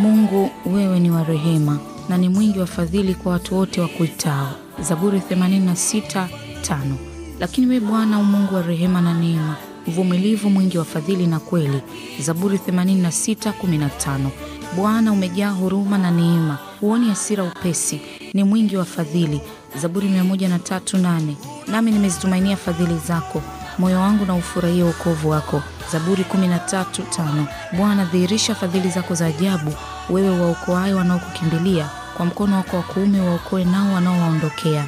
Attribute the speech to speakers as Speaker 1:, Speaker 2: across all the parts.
Speaker 1: Mungu, wewe ni wa rehema na ni mwingi wa fadhili kwa watu wote wa kuitao. Zaburi 86 tano. Lakini we Bwana u Mungu wa rehema na neema, mvumilivu, mwingi wa fadhili na kweli. Zaburi 86 15. Bwana umejaa huruma na neema, huoni hasira upesi, ni mwingi wa fadhili. Zaburi 103:8. Nami nimezitumainia fadhili zako, moyo wangu na ufurahia wokovu wako. Zaburi 13:5. Bwana, dhihirisha fadhili zako za ajabu, wewe waokoaye wanaokukimbilia, kwa mkono wako wa kuume waokoe nao wanaowaondokea.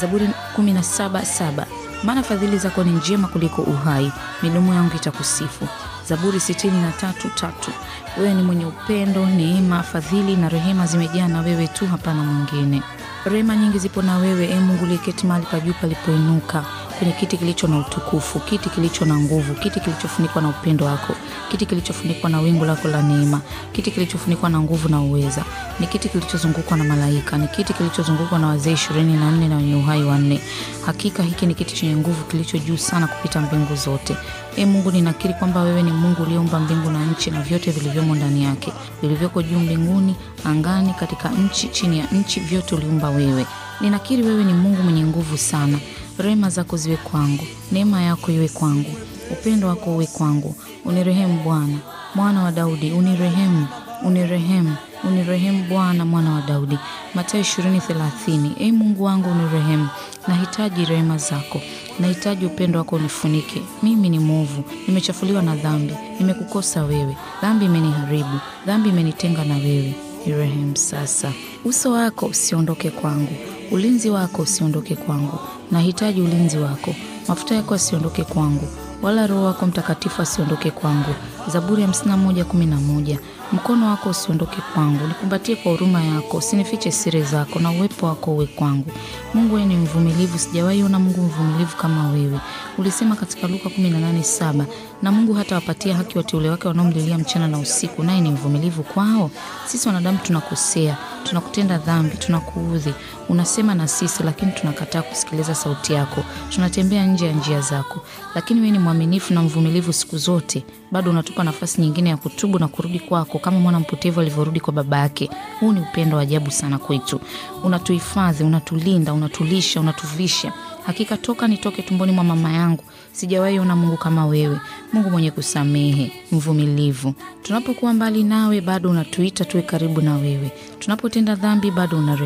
Speaker 1: Zaburi 17:7. Maana fadhili zako ni njema kuliko uhai, midomo yangu itakusifu. Zaburi 63:3. Wewe ni mwenye upendo, neema, fadhili na rehema zimejaa na wewe tu, hapana mwingine. Rehema nyingi zipo na wewe, e Mungu uliyeketi mahali pa palipoinuka, kwenye kiti kilicho na utukufu, kiti kilicho na nguvu, kiti kilichofunikwa na upendo wako, kiti kilichofunikwa na wingu lako la neema, kiti kilichofunikwa na nguvu na uweza. Ni kiti kilichozungukwa na malaika, ni kiti kilichozungukwa na wazee ishirini na nne na wenye uhai wanne. Hakika hiki ni kiti chenye nguvu kilicho juu sana kupita mbingu zote. E Mungu, ninakiri kwamba wewe ni Mungu uliyeumba mbingu na nchi na vyote vilivyomo ndani yake, vilivyoko juu mbinguni, angani, katika nchi, chini ya nchi, vyote uliumba wewe. Ninakiri wewe ni Mungu mwenye nguvu sana. Rehema zako ziwe kwangu, neema yako iwe kwangu, upendo wako uwe kwangu. Unirehemu Bwana, mwana wa Daudi, unirehemu, unirehemu, unirehemu Bwana, mwana wa Daudi. Mathayo ishirini thelathini. Ee Mungu wangu unirehemu, nahitaji rehema zako, nahitaji upendo wako unifunike. Mimi ni mwovu, nimechafuliwa na dhambi, nimekukosa wewe, dhambi imeniharibu, dhambi imenitenga na wewe. Nirehemu sasa. Uso wako usiondoke kwangu, ulinzi wako usiondoke kwangu. Nahitaji ulinzi wako, mafuta yako asiondoke kwangu, wala Roho wako Mtakatifu asiondoke kwangu. Zaburi ya 51:11. Mkono wako usiondoke kwangu, nikumbatie kwa huruma yako, usinifiche siri zako, na uwepo wako uwe kwangu. Mungu ni mvumilivu, sijawahi ona Mungu mvumilivu kama wewe. Ulisema katika Luka 18:7, na Mungu hata wapatia haki wateule wake wanaomlilia mchana na usiku, naye ni mvumilivu kwao. Sisi wanadamu tunakosea, tunakutenda dhambi, tunakuudhi. Unasema na sisi, lakini tunakataa kusikiliza sauti yako. Tunatembea nje ya njia zako, lakini wewe ni mwaminifu na mvumilivu siku zote. Bado unatupa nafasi nyingine ya kutubu na kurudi kwako, kama mwana mpotevu alivyorudi kwa baba yake. Huu ni upendo wa ajabu sana kwetu. Unatuhifadhi, unatulinda, unatulisha, unatuvisha. Hakika toka nitoke tumboni mwa mama yangu sijawahi ona Mungu kama wewe, Mungu mwenye kusamehe, mvumilivu. Tunapokuwa mbali nawe, bado unatuita tuwe karibu na wewe. Tunapotenda dhambi, bado una.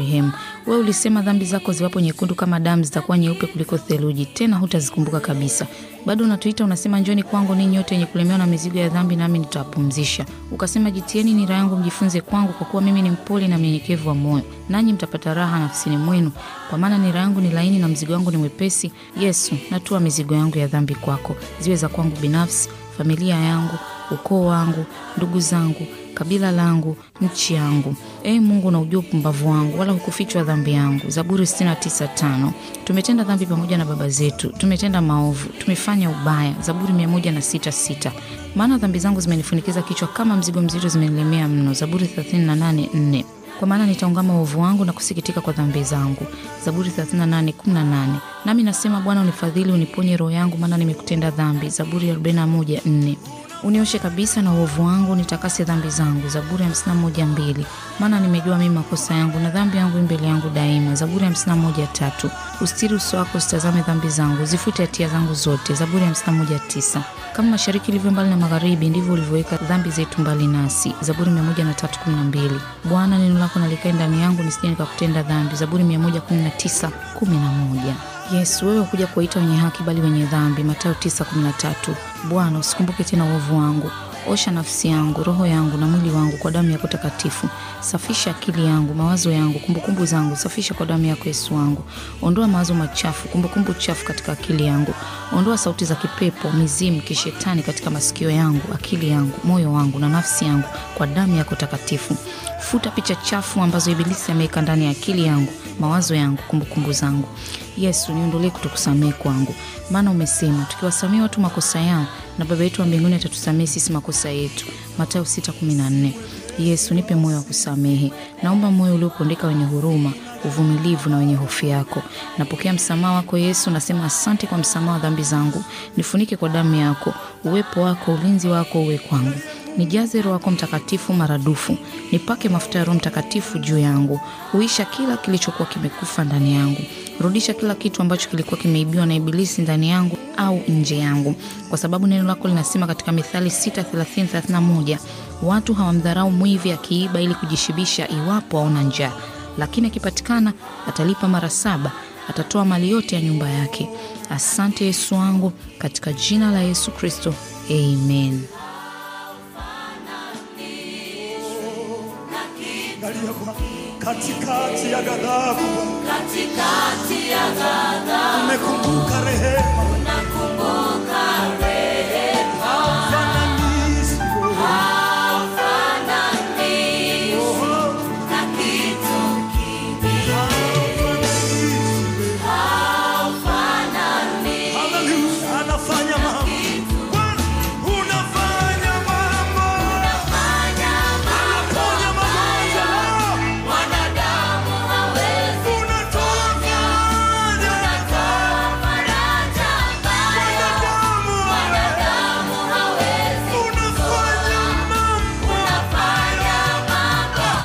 Speaker 1: Wewe ulisema dhambi zako ziwapo nyekundu kama damu, zitakuwa nyeupe kuliko theluji, tena hutazikumbuka kabisa. Bado unatuita, unasema, njoni kwangu ninyi nyote wenye kulemewa na mizigo ya dhambi, nami nitawapumzisha. Ukasema, jitieni nira yangu, mjifunze kwangu, kwa kuwa mimi ni mpole na mnyenyekevu wa moyo, nanyi mtapata raha nafsini mwenu, kwa maana nira yangu ni laini na mzigo wangu ni mwepesi. Yesu, natua mizigo yangu ya dhambi kwako, ziwe za kwangu binafsi, familia yangu, ukoo wangu, ndugu zangu, kabila langu, nchi yangu. Ee Mungu, naujua upumbavu wangu, wala hukufichwa dhambi yangu. Zaburi 69:5. Tumetenda dhambi pamoja na baba zetu, tumetenda maovu, tumefanya ubaya. Zaburi 106:6. Maana dhambi zangu zimenifunikiza kichwa, kama mzigo mzito zimenilemea mno. Zaburi 38:4. Kwa maana nitaungama uovu wangu na kusikitika kwa dhambi zangu. Zaburi 38:18. Nami nasema, Bwana unifadhili, uniponye roho yangu, maana nimekutenda dhambi. Zaburi 41:4. Unioshe kabisa na uovu wangu, nitakase dhambi zangu. Zaburi ya 51:2. Maana nimejua mimi makosa yangu na dhambi yangu mbele yangu daima. Zaburi ya 51:3. Ustiri uso wako, usitazame dhambi zangu, zifute hatia zangu zote. Zaburi ya 51:9. Kama mashariki ilivyo mbali na magharibi, ndivyo ulivyoweka dhambi zetu mbali nasi. Zaburi 103:12. Bwana, neno lako nalikae ndani yangu, nisije nikakutenda dhambi. Zaburi 119:11. Yesu, wewe hukuja kuwaita wenye haki bali wenye dhambi. Mathayo 9:13. Bwana, usikumbuke tena uovu wangu. Osha nafsi yangu, roho yangu na mwili wangu kwa damu yako takatifu. Safisha akili yangu, mawazo yangu, kumbukumbu zangu, safisha kwa damu yako Yesu wangu. Ondoa mawazo machafu, kumbukumbu chafu katika akili yangu. Ondoa sauti za kipepo, mizimu, kishetani katika masikio yangu, akili yangu, moyo wangu na nafsi yangu kwa damu yako takatifu. Futa picha chafu ambazo Ibilisi ameweka ndani ya akili yangu, mawazo yangu, kumbukumbu zangu. Yesu, niondolee kutokusamehe kwangu, maana umesema tukiwasamehe watu makosa yao na Baba yetu wa mbinguni atatusamehe sisi makosa yetu. Mathayo 6:14. Yesu, nipe moyo wa kusamehe. Naomba moyo uliopondeka wenye huruma, uvumilivu na wenye hofu yako. Napokea msamaha wako Yesu, nasema asante kwa msamaha wa dhambi zangu. Nifunike kwa damu yako, uwepo wako, ulinzi wako uwe kwangu. Nijaze Roho wako Mtakatifu maradufu, nipake mafuta ya Roho Mtakatifu juu yangu. Huisha kila kilichokuwa kimekufa ndani yangu, rudisha kila kitu ambacho kilikuwa kimeibiwa na Ibilisi ndani yangu au nje yangu, kwa sababu neno lako linasema katika Mithali 6:30-31 watu hawamdharau mwivi akiiba ili kujishibisha iwapo aona njaa, lakini akipatikana atalipa mara saba, atatoa mali yote ya nyumba yake. Asante Yesu wangu, katika jina la Yesu Kristo, amen.
Speaker 2: Katikati ya ghadhabu.
Speaker 3: Katikati ya ghadhabu.
Speaker 2: Umekumbuka rehema,